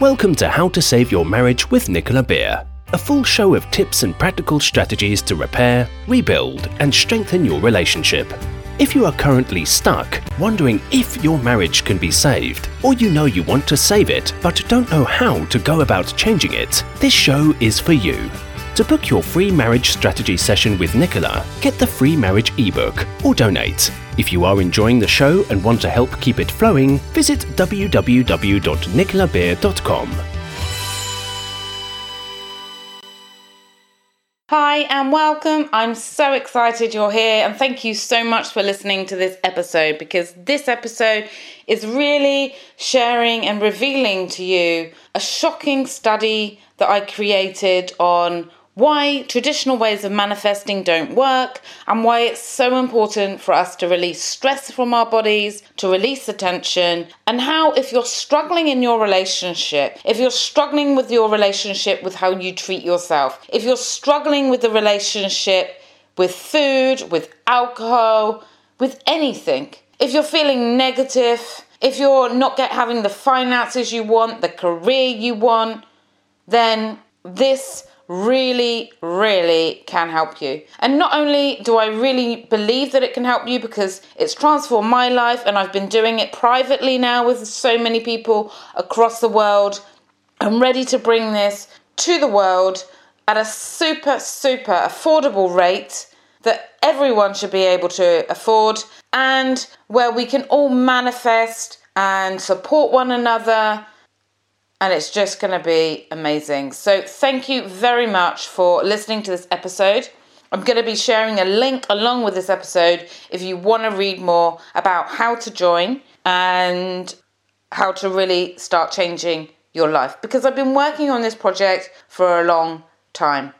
Welcome to How to Save Your Marriage with Nicola Beer, a full show of tips and practical strategies to repair, rebuild, and strengthen your relationship. If you are currently stuck, wondering if your marriage can be saved, or you know you want to save it but don't know how to go about changing it, this show is for you. To book your free marriage strategy session with Nicola, get the free marriage ebook or donate. If you are enjoying the show and want to help keep it flowing, visit www.nicolabeer.com. Hi and welcome. I'm so excited you're here and thank you so much for listening to this episode because this episode is really sharing and revealing to you a shocking study that I created on why traditional ways of manifesting don't work, and why it's so important for us to release stress from our bodies, to release the tension, and how, if you're struggling in your relationship, if you're struggling with your relationship with how you treat yourself, if you're struggling with the relationship with food, with alcohol, with anything, if you're feeling negative, if you're not get, having the finances you want, the career you want, then this really, really can help you. And not only do I really believe that it can help you because it's transformed my life and I've been doing it privately now with so many people across the world. I'm ready to bring this to the world at a super, super affordable rate that everyone should be able to afford and where we can all manifest and support one another and it's just going to be amazing. So, thank you very much for listening to this episode. I'm going to be sharing a link along with this episode if you want to read more about how to join and how to really start changing your life because I've been working on this project for a long time.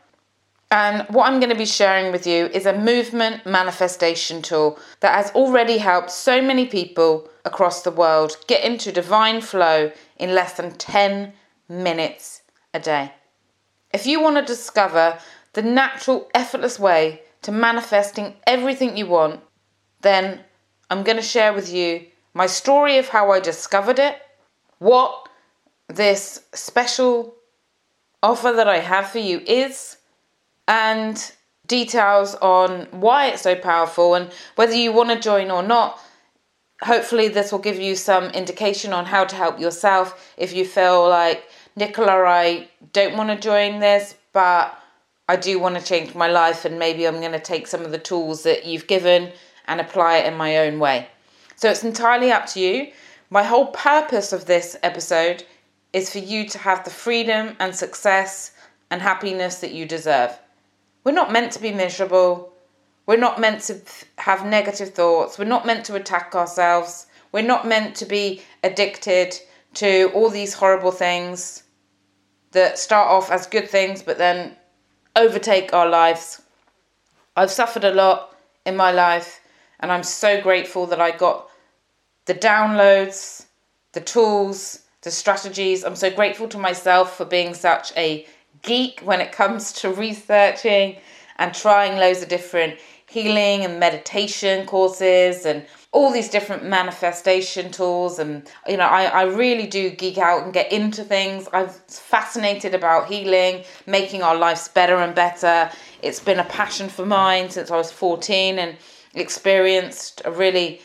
And what I'm going to be sharing with you is a movement manifestation tool that has already helped so many people across the world get into divine flow in less than 10 minutes a day. If you want to discover the natural, effortless way to manifesting everything you want, then I'm going to share with you my story of how I discovered it, what this special offer that I have for you is and details on why it's so powerful and whether you want to join or not. Hopefully, this will give you some indication on how to help yourself if you feel like, Nicola, I don't want to join this, but I do want to change my life, and maybe I'm going to take some of the tools that you've given and apply it in my own way. So it's entirely up to you. My whole purpose of this episode is for you to have the freedom and success and happiness that you deserve. We're not meant to be miserable. We're not meant to have negative thoughts. We're not meant to attack ourselves. We're not meant to be addicted to all these horrible things that start off as good things but then overtake our lives. I've suffered a lot in my life and I'm so grateful that I got the downloads, the tools, the strategies. I'm so grateful to myself for being such a geek when it comes to researching and trying loads of different healing and meditation courses and all these different manifestation tools. And you know I, I really do geek out and get into things. I'm fascinated about healing making our lives better and better. It's been a passion for mine since i was 14 and experienced a really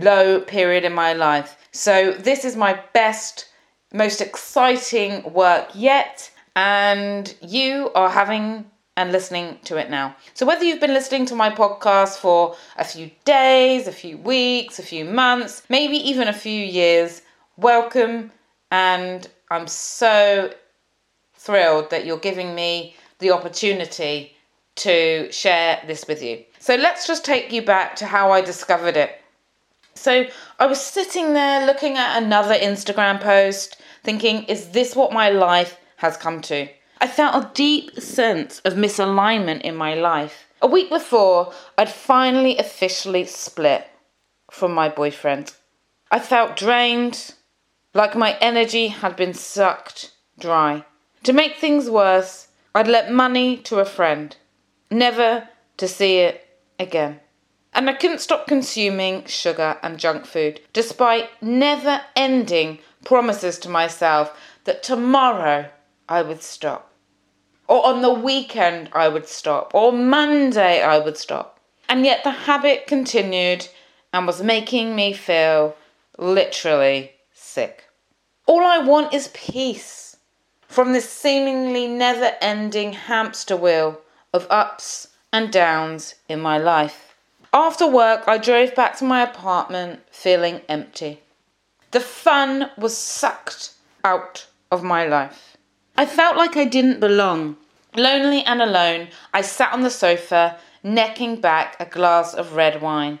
low period in my life. So this is my best most exciting work yet. And you are having and listening to it now. So, whether you've been listening to my podcast for a few days, a few weeks, a few months, maybe even a few years, welcome. And I'm so thrilled that you're giving me the opportunity to share this with you. So, let's just take you back to how I discovered it. So, I was sitting there looking at another Instagram post, thinking, is this what my life has come to. I felt a deep sense of misalignment in my life. A week before, I'd finally officially split from my boyfriend. I felt drained, like my energy had been sucked dry. To make things worse, I'd let money to a friend, never to see it again. And I couldn't stop consuming sugar and junk food, despite never ending promises to myself that tomorrow I would stop. Or on the weekend I would stop. Or Monday I would stop. And yet the habit continued and was making me feel literally sick. All I want is peace from this seemingly never ending hamster wheel of ups and downs in my life. After work, I drove back to my apartment feeling empty. The fun was sucked out of my life. I felt like I didn't belong. Lonely and alone, I sat on the sofa, necking back a glass of red wine,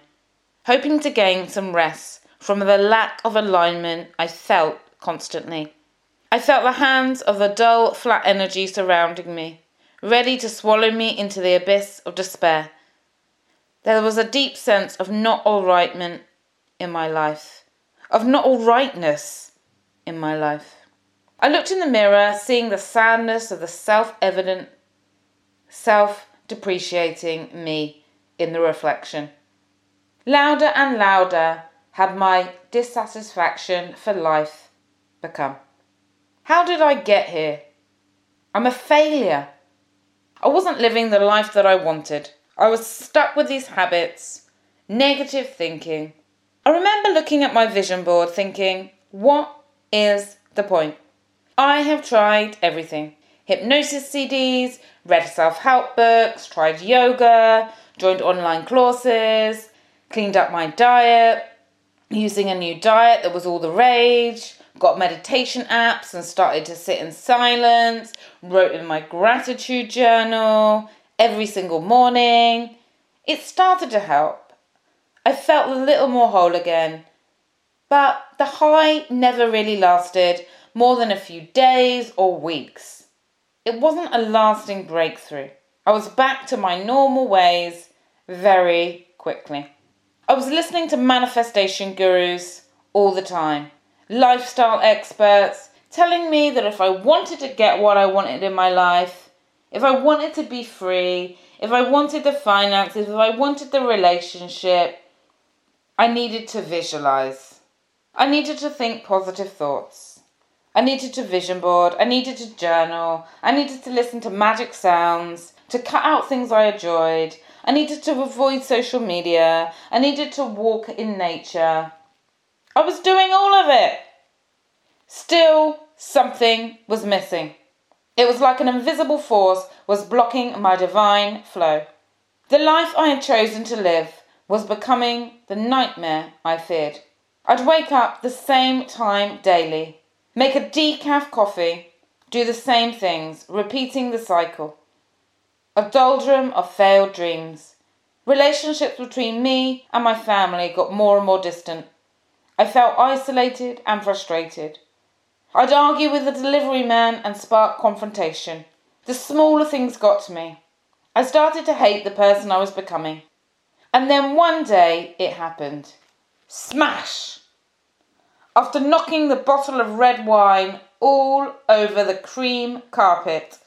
hoping to gain some rest from the lack of alignment I felt constantly. I felt the hands of the dull, flat energy surrounding me, ready to swallow me into the abyss of despair. There was a deep sense of not all rightment in my life, of not all rightness in my life. I looked in the mirror, seeing the sadness of the self evident, self depreciating me in the reflection. Louder and louder had my dissatisfaction for life become. How did I get here? I'm a failure. I wasn't living the life that I wanted. I was stuck with these habits, negative thinking. I remember looking at my vision board thinking, what is the point? I have tried everything hypnosis CDs, read self help books, tried yoga, joined online courses, cleaned up my diet, using a new diet that was all the rage, got meditation apps and started to sit in silence, wrote in my gratitude journal every single morning. It started to help. I felt a little more whole again. But the high never really lasted more than a few days or weeks. It wasn't a lasting breakthrough. I was back to my normal ways very quickly. I was listening to manifestation gurus all the time, lifestyle experts telling me that if I wanted to get what I wanted in my life, if I wanted to be free, if I wanted the finances, if I wanted the relationship, I needed to visualize. I needed to think positive thoughts. I needed to vision board, I needed to journal, I needed to listen to magic sounds, to cut out things I enjoyed, I needed to avoid social media, I needed to walk in nature. I was doing all of it. Still, something was missing. It was like an invisible force was blocking my divine flow. The life I had chosen to live was becoming the nightmare I feared. I'd wake up the same time daily Make a decaf coffee. Do the same things, repeating the cycle. A doldrum of failed dreams. Relationships between me and my family got more and more distant. I felt isolated and frustrated. I'd argue with the delivery man and spark confrontation. The smaller things got to me. I started to hate the person I was becoming. And then one day it happened. Smash! After knocking the bottle of red wine all over the cream carpet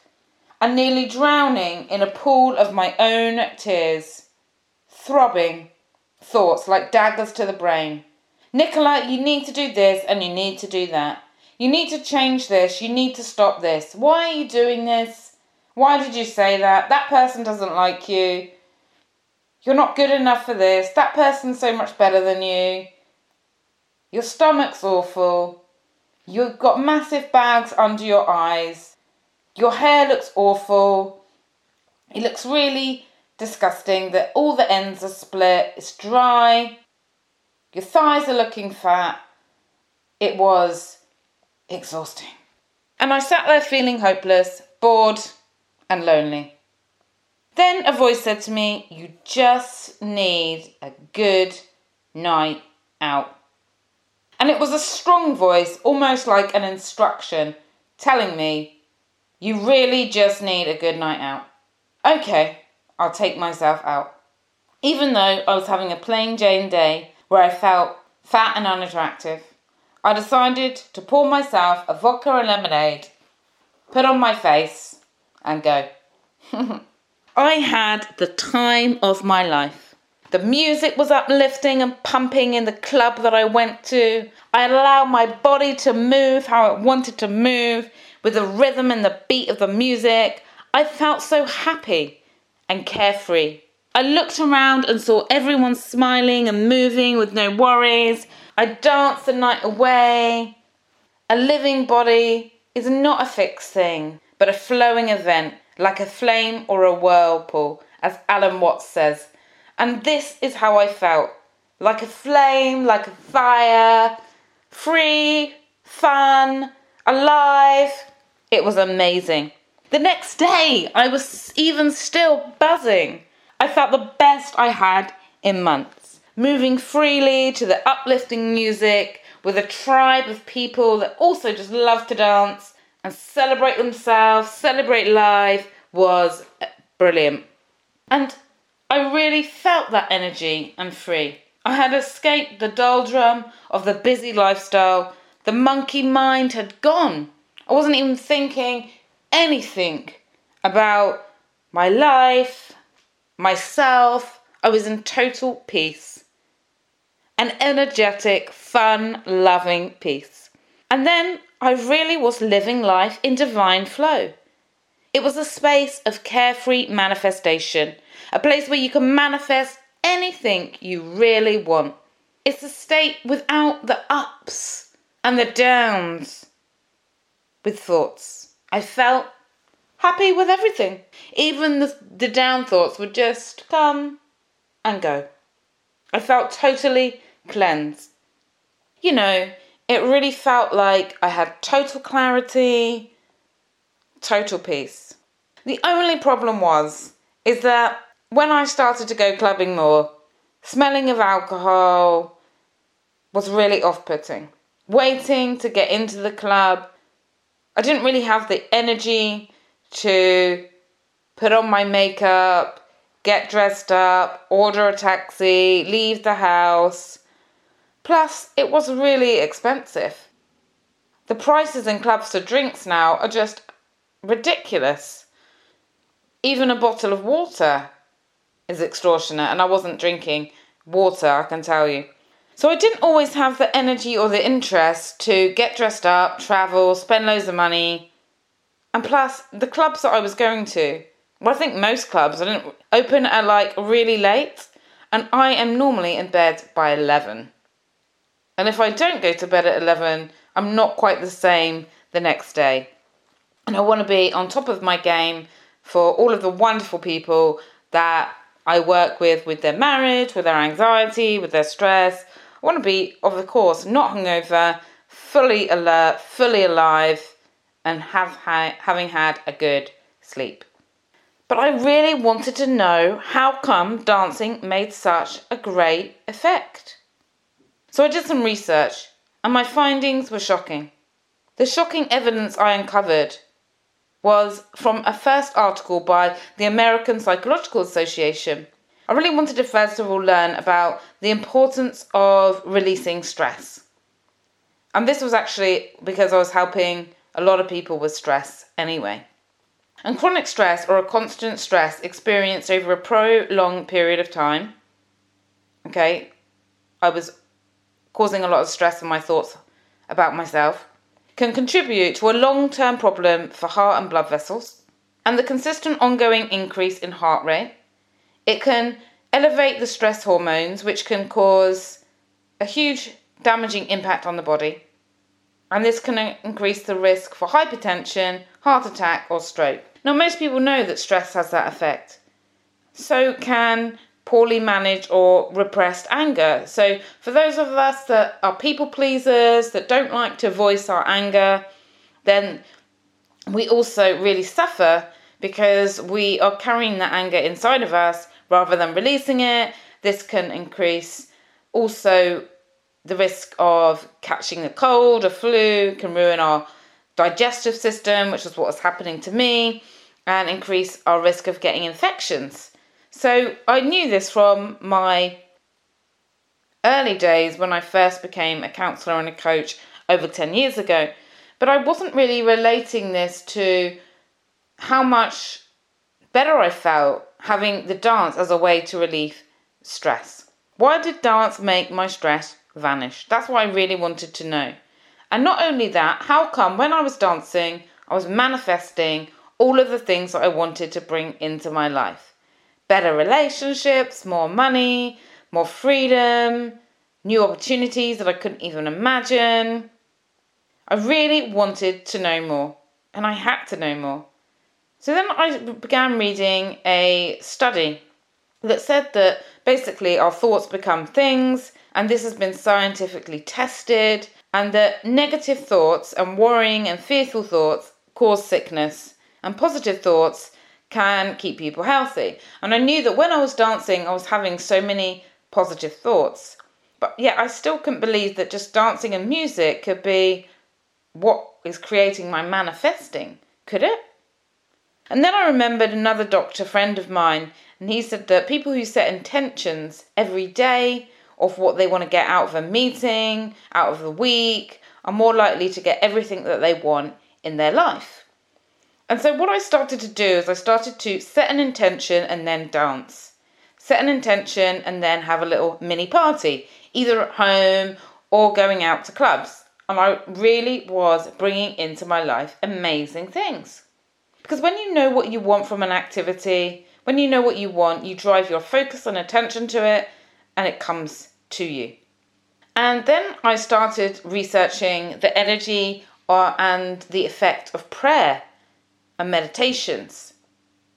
and nearly drowning in a pool of my own tears. Throbbing thoughts like daggers to the brain. Nicola, you need to do this and you need to do that. You need to change this. You need to stop this. Why are you doing this? Why did you say that? That person doesn't like you. You're not good enough for this. That person's so much better than you. Your stomach's awful. You've got massive bags under your eyes. Your hair looks awful. It looks really disgusting that all the ends are split. It's dry. Your thighs are looking fat. It was exhausting. And I sat there feeling hopeless, bored, and lonely. Then a voice said to me, You just need a good night out. And it was a strong voice, almost like an instruction, telling me, You really just need a good night out. Okay, I'll take myself out. Even though I was having a plain Jane day where I felt fat and unattractive, I decided to pour myself a vodka and lemonade, put on my face, and go. I had the time of my life. The music was uplifting and pumping in the club that I went to. I allowed my body to move how it wanted to move with the rhythm and the beat of the music. I felt so happy and carefree. I looked around and saw everyone smiling and moving with no worries. I danced the night away. A living body is not a fixed thing, but a flowing event, like a flame or a whirlpool, as Alan Watts says. And this is how I felt like a flame, like a fire, free, fun, alive. It was amazing. The next day, I was even still buzzing. I felt the best I had in months, moving freely to the uplifting music with a tribe of people that also just love to dance and celebrate themselves, celebrate life was brilliant. And I really felt that energy and free. I had escaped the doldrum of the busy lifestyle. The monkey mind had gone. I wasn't even thinking anything about my life, myself. I was in total peace. An energetic, fun, loving peace. And then I really was living life in divine flow. It was a space of carefree manifestation, a place where you can manifest anything you really want. It's a state without the ups and the downs with thoughts. I felt happy with everything. Even the, the down thoughts would just come and go. I felt totally cleansed. You know, it really felt like I had total clarity, total peace. The only problem was is that when I started to go clubbing more, smelling of alcohol was really off-putting. Waiting to get into the club, I didn't really have the energy to put on my makeup, get dressed up, order a taxi, leave the house. Plus, it was really expensive. The prices in clubs for drinks now are just ridiculous. Even a bottle of water is extortionate, and I wasn't drinking water, I can tell you. So I didn't always have the energy or the interest to get dressed up, travel, spend loads of money. And plus, the clubs that I was going to, well, I think most clubs I didn't open at like really late, and I am normally in bed by 11. And if I don't go to bed at 11, I'm not quite the same the next day. And I want to be on top of my game for all of the wonderful people that I work with, with their marriage, with their anxiety, with their stress. I want to be, of course, not hungover, fully alert, fully alive, and have ha- having had a good sleep. But I really wanted to know how come dancing made such a great effect. So I did some research, and my findings were shocking. The shocking evidence I uncovered was from a first article by the American Psychological Association. I really wanted to first of all learn about the importance of releasing stress. And this was actually because I was helping a lot of people with stress anyway. And chronic stress or a constant stress experienced over a prolonged period of time, okay, I was causing a lot of stress in my thoughts about myself, can contribute to a long term problem for heart and blood vessels, and the consistent ongoing increase in heart rate. It can elevate the stress hormones, which can cause a huge damaging impact on the body, and this can increase the risk for hypertension, heart attack, or stroke. Now, most people know that stress has that effect. So can poorly managed or repressed anger. So, for those of us that are people pleasers, that don't like to voice our anger, then we also really suffer because we are carrying that anger inside of us rather than releasing it. This can increase also the risk of catching a cold, a flu, can ruin our digestive system, which is what was happening to me, and increase our risk of getting infections. So I knew this from my early days when I first became a counsellor and a coach over 10 years ago. But I wasn't really relating this to how much better I felt having the dance as a way to relieve stress. Why did dance make my stress vanish? That's what I really wanted to know. And not only that, how come when I was dancing, I was manifesting all of the things that I wanted to bring into my life? Better relationships, more money, more freedom, new opportunities that I couldn't even imagine. I really wanted to know more, and I had to know more. So then I began reading a study that said that basically our thoughts become things, and this has been scientifically tested, and that negative thoughts and worrying and fearful thoughts cause sickness, and positive thoughts can keep people healthy. And I knew that when I was dancing, I was having so many positive thoughts. But yet, I still couldn't believe that just dancing and music could be what is creating my manifesting. Could it? And then I remembered another doctor friend of mine, and he said that people who set intentions every day of what they want to get out of a meeting, out of the week, are more likely to get everything that they want in their life. And so, what I started to do is I started to set an intention and then dance. Set an intention and then have a little mini party, either at home or going out to clubs. And I really was bringing into my life amazing things. Because when you know what you want from an activity, when you know what you want, you drive your focus and attention to it, and it comes to you. And then I started researching the energy uh, and the effect of prayer and meditations,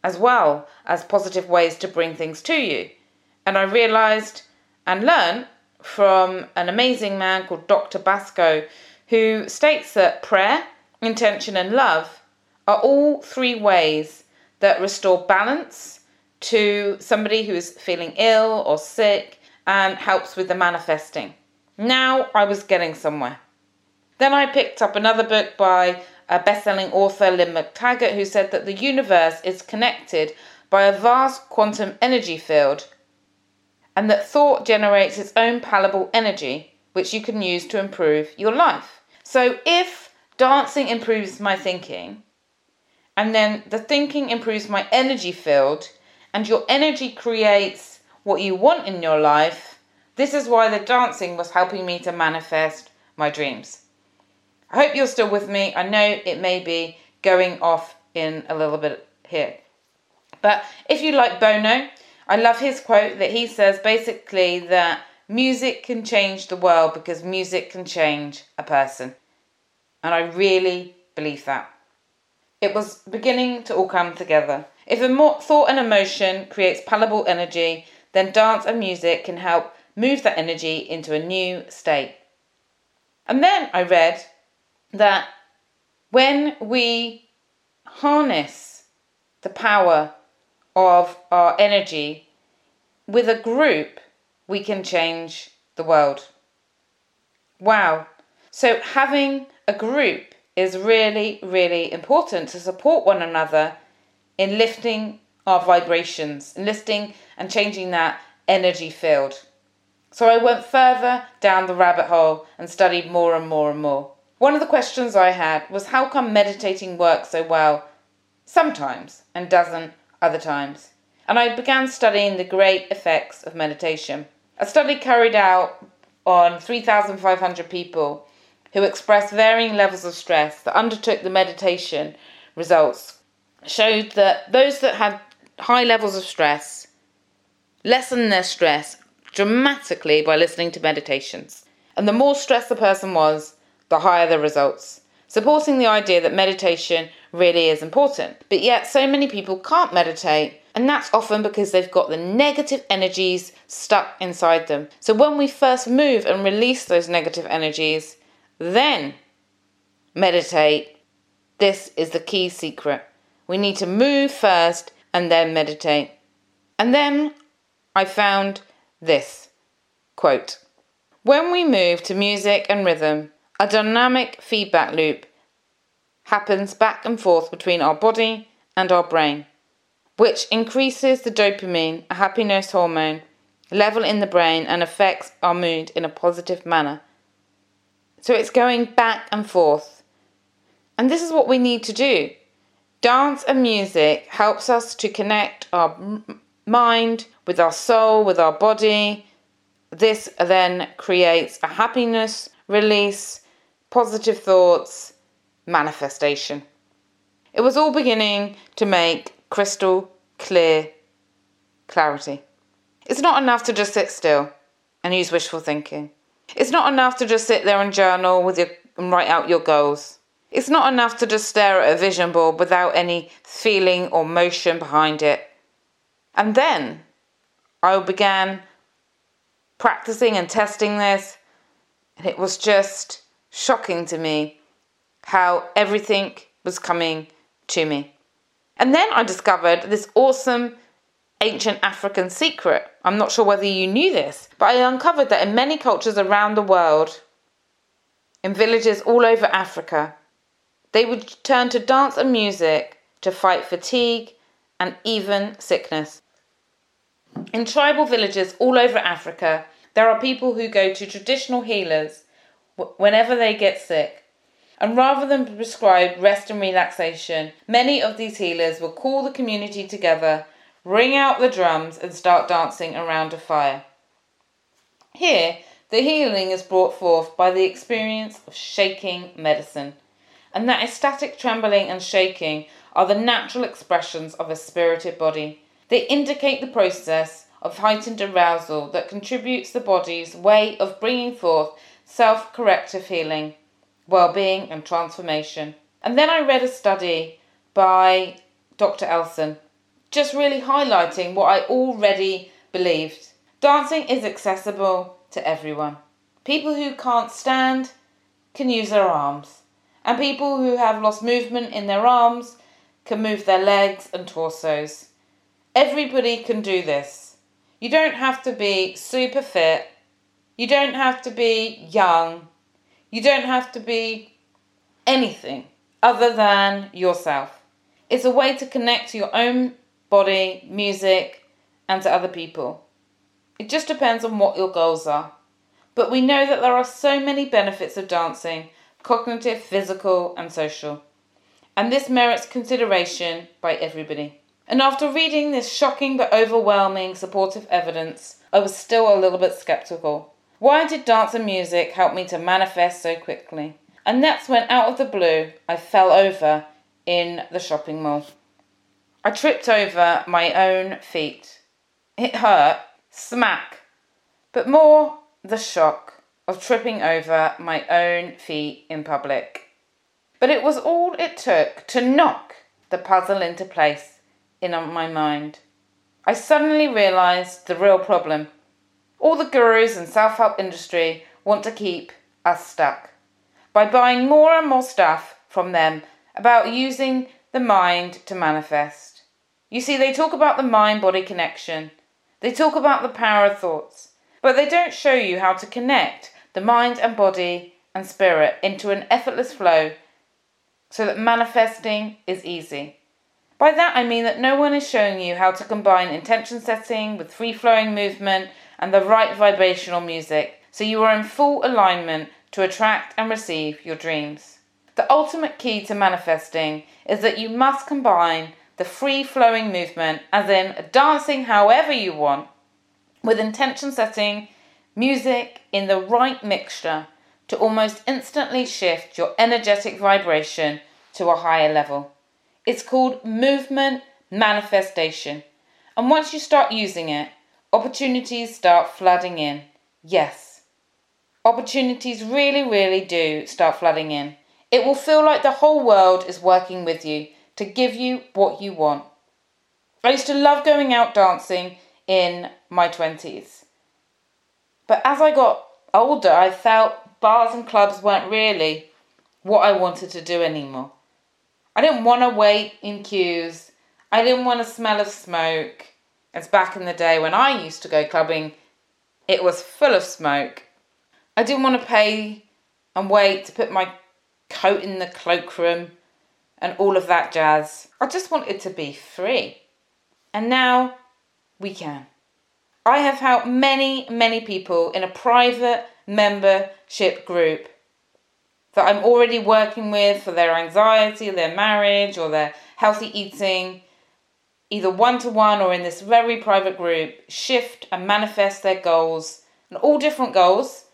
as well as positive ways to bring things to you. And I realized and learned from an amazing man called Dr. Basco, who states that prayer, intention, and love are all three ways that restore balance to somebody who is feeling ill or sick and helps with the manifesting. Now I was getting somewhere. Then I picked up another book by a best-selling author Lynne McTaggart who said that the universe is connected by a vast quantum energy field and that thought generates its own palatable energy which you can use to improve your life. So if dancing improves my thinking, and then the thinking improves my energy field, and your energy creates what you want in your life. This is why the dancing was helping me to manifest my dreams. I hope you're still with me. I know it may be going off in a little bit here. But if you like Bono, I love his quote that he says basically that music can change the world because music can change a person. And I really believe that. It was beginning to all come together. If a thought and emotion creates palatable energy, then dance and music can help move that energy into a new state. And then I read that when we harness the power of our energy with a group, we can change the world. Wow. So having a group is really, really important to support one another in lifting our vibrations, in lifting and changing that energy field. So I went further down the rabbit hole and studied more and more and more. One of the questions I had was how come meditating works so well sometimes and doesn't other times? And I began studying the great effects of meditation. A study carried out on 3,500 people who expressed varying levels of stress that undertook the meditation results showed that those that had high levels of stress lessened their stress dramatically by listening to meditations. And the more stressed the person was, the higher the results, supporting the idea that meditation really is important. But yet, so many people can't meditate, and that's often because they've got the negative energies stuck inside them. So, when we first move and release those negative energies, then meditate. This is the key secret. We need to move first and then meditate. And then I found this quote When we move to music and rhythm, a dynamic feedback loop happens back and forth between our body and our brain, which increases the dopamine, a happiness hormone, level in the brain and affects our mood in a positive manner. So it's going back and forth. And this is what we need to do. Dance and music helps us to connect our mind, with our soul, with our body. This then creates a happiness, release, positive thoughts, manifestation. It was all beginning to make crystal clear clarity. It's not enough to just sit still and use wishful thinking. It's not enough to just sit there and journal with your and write out your goals. It's not enough to just stare at a vision board without any feeling or motion behind it. And then I began practicing and testing this, and it was just shocking to me how everything was coming to me. And then I discovered this awesome ancient African secret. I'm not sure whether you knew this, but I uncovered that in many cultures around the world, in villages all over Africa, they would turn to dance and music to fight fatigue and even sickness. In tribal villages all over Africa, there are people who go to traditional healers whenever they get sick. And rather than prescribe rest and relaxation, many of these healers will call the community together, ring out the drums, and start dancing around a fire. Here, the healing is brought forth by the experience of shaking medicine, and that ecstatic trembling and shaking are the natural expressions of a spirited body. They indicate the process of heightened arousal that contributes the body's way of bringing forth self corrective healing, well being, and transformation. And then I read a study by Dr. Elson, just really highlighting what I already believed. Dancing is accessible to everyone. People who can't stand can use their arms, and people who have lost movement in their arms can move their legs and torsos. Everybody can do this. You don't have to be super fit. You don't have to be young. You don't have to be anything other than yourself. It's a way to connect to your own body, music, and to other people. It just depends on what your goals are. But we know that there are so many benefits of dancing cognitive, physical, and social. And this merits consideration by everybody. And after reading this shocking but overwhelming supportive evidence, I was still a little bit skeptical. Why did dance and music help me to manifest so quickly? And that's when, out of the blue, I fell over in the shopping mall. I tripped over my own feet. It hurt, smack, but more the shock of tripping over my own feet in public. But it was all it took to knock the puzzle into place in my mind. I suddenly realized the real problem. All the gurus and self help industry want to keep us stuck by buying more and more stuff from them about using the mind to manifest. You see, they talk about the mind body connection, they talk about the power of thoughts, but they don't show you how to connect the mind and body and spirit into an effortless flow so that manifesting is easy. By that I mean that no one is showing you how to combine intention setting with free flowing movement and the right vibrational music so you are in full alignment to attract and receive your dreams. The ultimate key to manifesting is that you must combine the free flowing movement, as in dancing however you want, with intention setting, music in the right mixture to almost instantly shift your energetic vibration to a higher level. It's called movement manifestation. And once you start using it, opportunities start flooding in. Yes, opportunities really, really do start flooding in. It will feel like the whole world is working with you to give you what you want. I used to love going out dancing in my 20s. But as I got older, I felt bars and clubs weren't really what I wanted to do anymore. I didn't want to wait in queues. I didn't want to smell of smoke. As back in the day when I used to go clubbing, it was full of smoke. I didn't want to pay and wait to put my coat in the cloakroom and all of that jazz. I just wanted to be free. And now we can. I have helped many, many people in a private membership group that I'm already working with for their anxiety, their marriage, or their healthy eating. Either one to one or in this very private group, shift and manifest their goals, and all different goals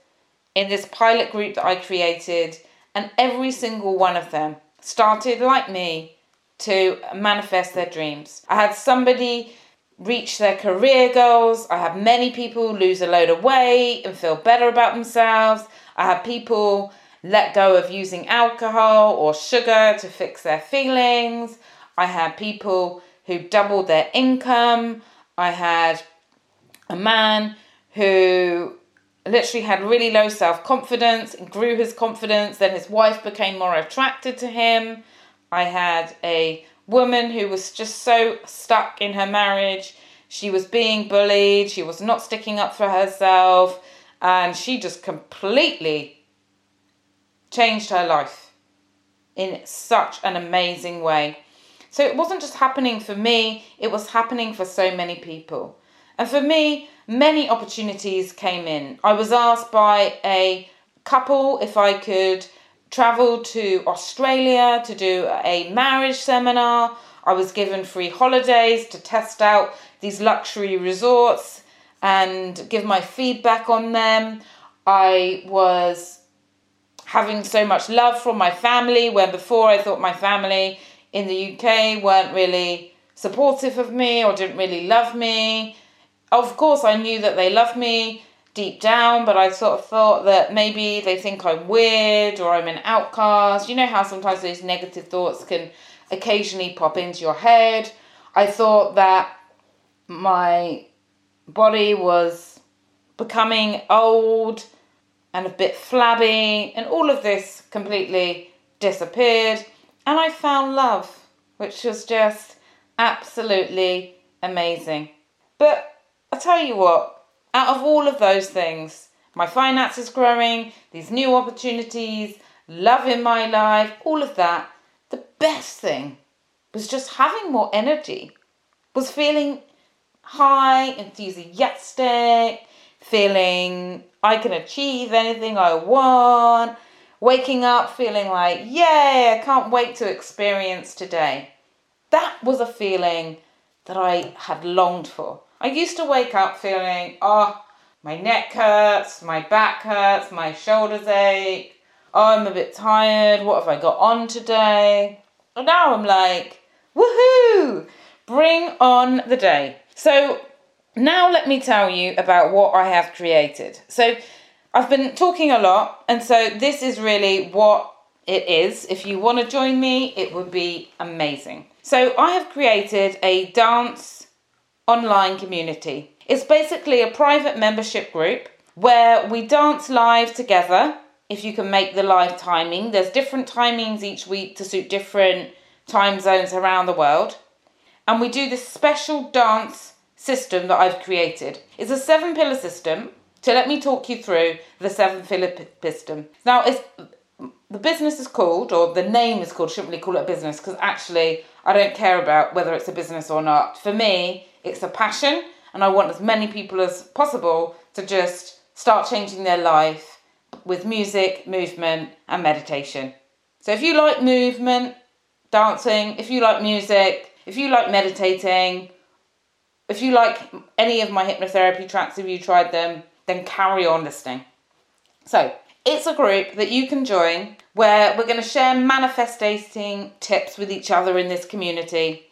in this pilot group that I created. And every single one of them started, like me, to manifest their dreams. I had somebody reach their career goals. I had many people lose a load of weight and feel better about themselves. I had people let go of using alcohol or sugar to fix their feelings. I had people who doubled their income. I had a man who literally had really low self confidence and grew his confidence. Then his wife became more attracted to him. I had a woman who was just so stuck in her marriage. She was being bullied, she was not sticking up for herself, and she just completely changed her life in such an amazing way. So it wasn't just happening for me, it was happening for so many people. And for me, many opportunities came in. I was asked by a couple if I could travel to Australia to do a marriage seminar. I was given free holidays to test out these luxury resorts and give my feedback on them. I was having so much love from my family when before I thought my family in the UK weren't really supportive of me or didn't really love me. Of course, I knew that they loved me deep down, but I sort of thought that maybe they think I'm weird or I'm an outcast. You know how sometimes those negative thoughts can occasionally pop into your head. I thought that my body was becoming old and a bit flabby, and all of this completely disappeared. And I found love, which was just absolutely amazing. But I tell you what, out of all of those things, my finances growing, these new opportunities, love in my life, all of that, the best thing was just having more energy, was feeling high, enthusiastic, feeling I can achieve anything I want, waking up feeling like, yay, I can't wait to experience today. That was a feeling that I had longed for. I used to wake up feeling, oh, my neck hurts, my back hurts, my shoulders ache. Oh, I'm a bit tired. What have I got on today? And now I'm like, woohoo! Bring on the day. So now let me tell you about what I have created. So I've been talking a lot, and so this is really what it is. If you want to join me, it would be amazing. So I have created a dance online community. It's basically a private membership group where we dance live together if you can make the live timing. There's different timings each week to suit different time zones around the world. And we do this special dance system that I've created. It's a seven pillar system. So let me talk you through the seven pillar system. Now, it's the business is called, or the name is called, shouldn't really call it a business because actually I don't care about whether it's a business or not. For me, it's a passion, and I want as many people as possible to just start changing their life with music, movement, and meditation. So if you like movement, dancing, if you like music, if you like meditating, if you like any of my hypnotherapy tracks, if you tried them, then carry on listening. So, it's a group that you can join where we're going to share manifesting tips with each other in this community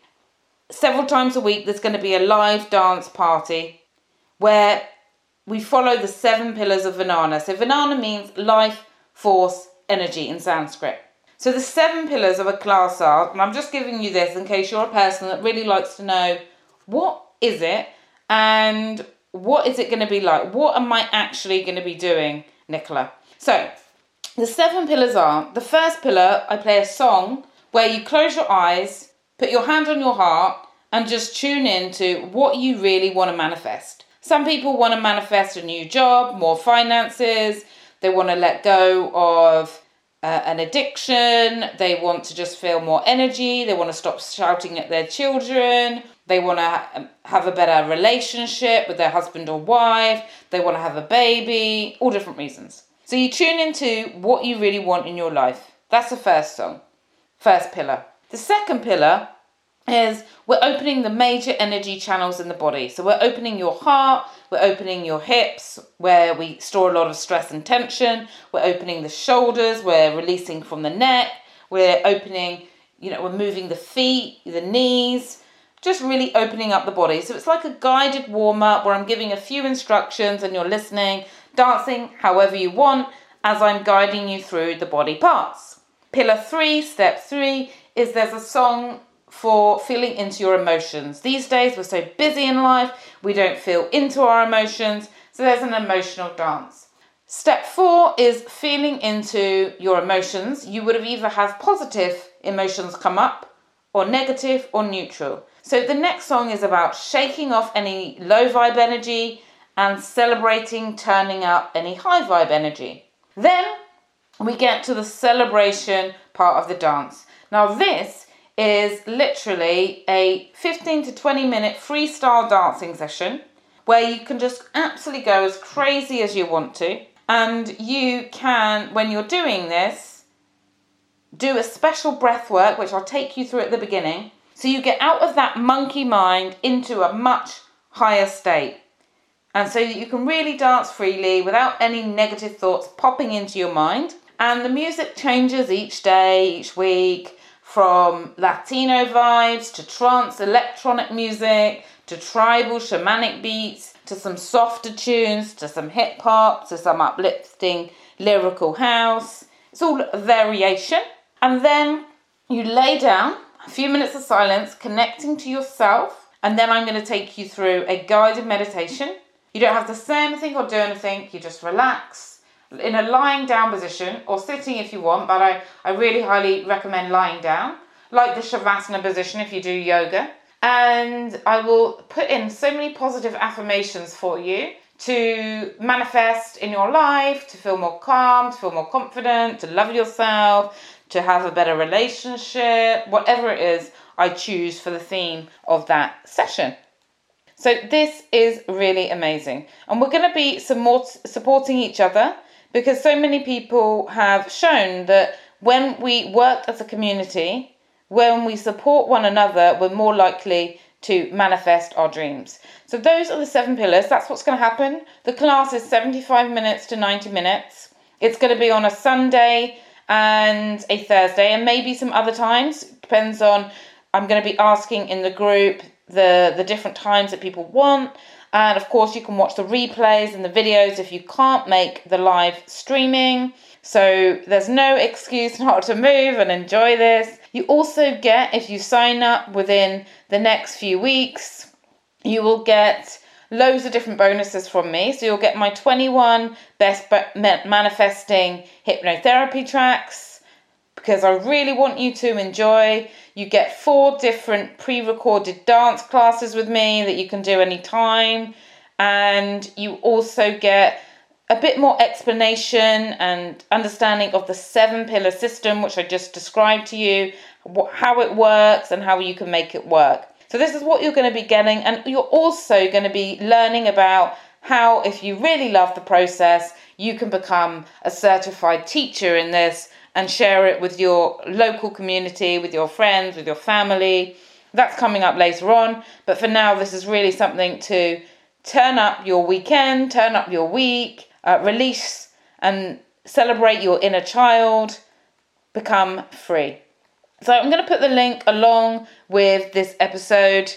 several times a week there's going to be a live dance party where we follow the seven pillars of Vinana. So Vinana means life, force, energy in Sanskrit. So the seven pillars of a class are, and I'm just giving you this in case you're a person that really likes to know what is it and what is it going to be like? What am I actually going to be doing, Nicola? So the seven pillars are the first pillar, I play a song where you close your eyes Put your hand on your heart and just tune in to what you really want to manifest. Some people want to manifest a new job, more finances, they want to let go of uh, an addiction, they want to just feel more energy, they want to stop shouting at their children, they want to um, have a better relationship with their husband or wife, they want to have a baby, all different reasons. So you tune into what you really want in your life. That's the first song, first pillar. The second pillar is we're opening the major energy channels in the body. So we're opening your heart, we're opening your hips, where we store a lot of stress and tension. We're opening the shoulders, we're releasing from the neck. We're opening, you know, we're moving the feet, the knees, just really opening up the body. So it's like a guided warm up where I'm giving a few instructions and you're listening, dancing however you want as I'm guiding you through the body parts. Pillar three, step three, is there's a song for feeling into your emotions. These days, we're so busy in life, we don't feel into our emotions, so there's an emotional dance. Step four is feeling into your emotions. You would have either have positive emotions come up, or negative, or neutral. So the next song is about shaking off any low vibe energy and celebrating turning up any high vibe energy. Then we get to the celebration part of the dance. Now, this is literally a 15 to 20 minute freestyle dancing session where you can just absolutely go as crazy as you want to. And you can, when you're doing this, do a special breath work, which I'll take you through at the beginning. So you get out of that monkey mind into a much higher state. And so that you can really dance freely without any negative thoughts popping into your mind. And the music changes each day, each week from Latino vibes to trance electronic music to tribal shamanic beats to some softer tunes to some hip hop to some uplifting lyrical house. It's all a variation. And then you lay down a few minutes of silence, connecting to yourself, and then I'm going to take you through a guided meditation. You don't have to say anything or do anything, you just relax in a lying down position or sitting if you want, but I, I really highly recommend lying down, like the Shavasana position if you do yoga. And I will put in so many positive affirmations for you to manifest in your life, to feel more calm, to feel more confident, to love yourself, to have a better relationship, whatever it is I choose for the theme of that session. So, this is really amazing. And we're going to be supporting each other because so many people have shown that when we work as a community, when we support one another, we're more likely to manifest our dreams. So, those are the seven pillars. That's what's going to happen. The class is 75 minutes to 90 minutes. It's going to be on a Sunday and a Thursday, and maybe some other times. Depends on, I'm going to be asking in the group the, the different times that people want. And of course, you can watch the replays and the videos if you can't make the live streaming. So there's no excuse not to move and enjoy this. You also get, if you sign up within the next few weeks, you will get loads of different bonuses from me. So you'll get my 21 best manifesting hypnotherapy tracks because I really want you to enjoy. You get four different pre recorded dance classes with me that you can do anytime. And you also get a bit more explanation and understanding of the seven pillar system, which I just described to you, how it works and how you can make it work. So, this is what you're going to be getting, and you're also going to be learning about how, if you really love the process, you can become a certified teacher in this and share it with your local community, with your friends, with your family. That's coming up later on, but for now, this is really something to turn up your weekend, turn up your week, uh, release and celebrate your inner child, become free. So, I'm going to put the link along with this episode.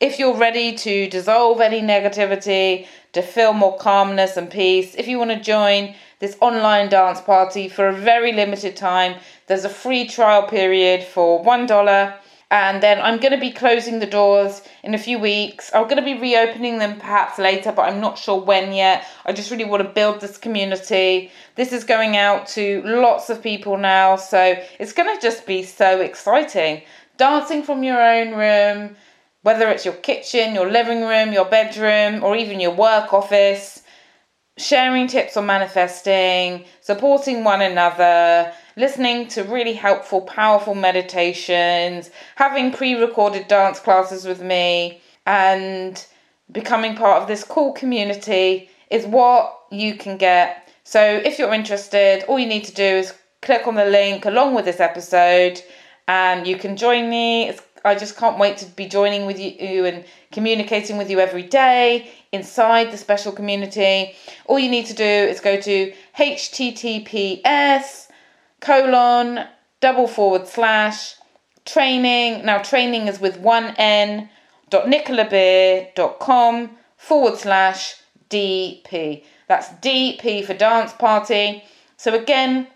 If you're ready to dissolve any negativity, to feel more calmness and peace, if you want to join this online dance party for a very limited time. There's a free trial period for $1. And then I'm going to be closing the doors in a few weeks. I'm going to be reopening them perhaps later, but I'm not sure when yet. I just really want to build this community. This is going out to lots of people now, so it's going to just be so exciting. Dancing from your own room, whether it's your kitchen, your living room, your bedroom, or even your work office sharing tips on manifesting, supporting one another, listening to really helpful, powerful meditations, having pre recorded dance classes with me, and becoming part of this cool community is what you can get. So, if you're interested, all you need to do is click on the link along with this episode and you can join me. It's I just can't wait to be joining with you and communicating with you every day inside the special community. All you need to do is go to https colon double forward slash training. Now, training is with one N dot nicolabeer.com forward slash DP. That's DP for dance party. So, again,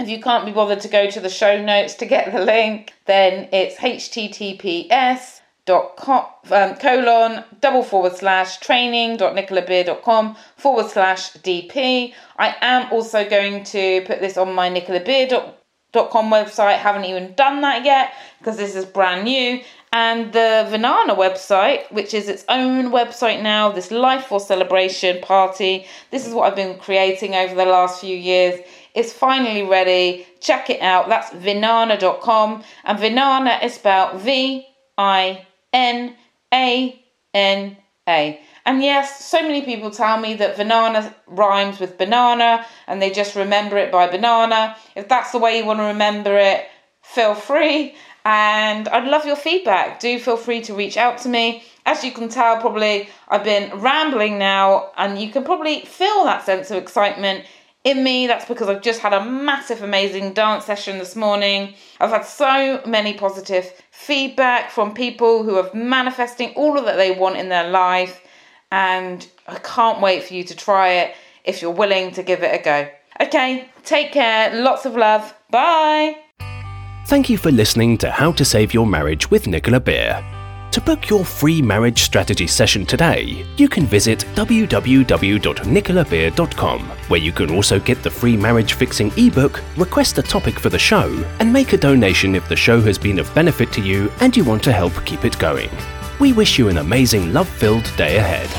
if you can't be bothered to go to the show notes to get the link, then it's https dot com, um, colon double forward slash training dot nicolabeer.com forward slash dp i am also going to put this on my nicolabeer.com website haven't even done that yet because this is brand new and the Vinana website, which is its own website now, this Life Force celebration party. This is what I've been creating over the last few years. It's finally ready. Check it out. That's vinana.com. And Vinana is spelled V I N A N A. And yes, so many people tell me that Vinana rhymes with banana and they just remember it by banana. If that's the way you want to remember it, feel free. And I'd love your feedback. Do feel free to reach out to me. As you can tell, probably I've been rambling now, and you can probably feel that sense of excitement in me. That's because I've just had a massive, amazing dance session this morning. I've had so many positive feedback from people who are manifesting all that they want in their life, and I can't wait for you to try it if you're willing to give it a go. Okay, take care. Lots of love. Bye. Thank you for listening to How to Save Your Marriage with Nicola Beer. To book your free marriage strategy session today, you can visit www.nicolabeer.com, where you can also get the free marriage fixing ebook, request a topic for the show, and make a donation if the show has been of benefit to you and you want to help keep it going. We wish you an amazing love filled day ahead.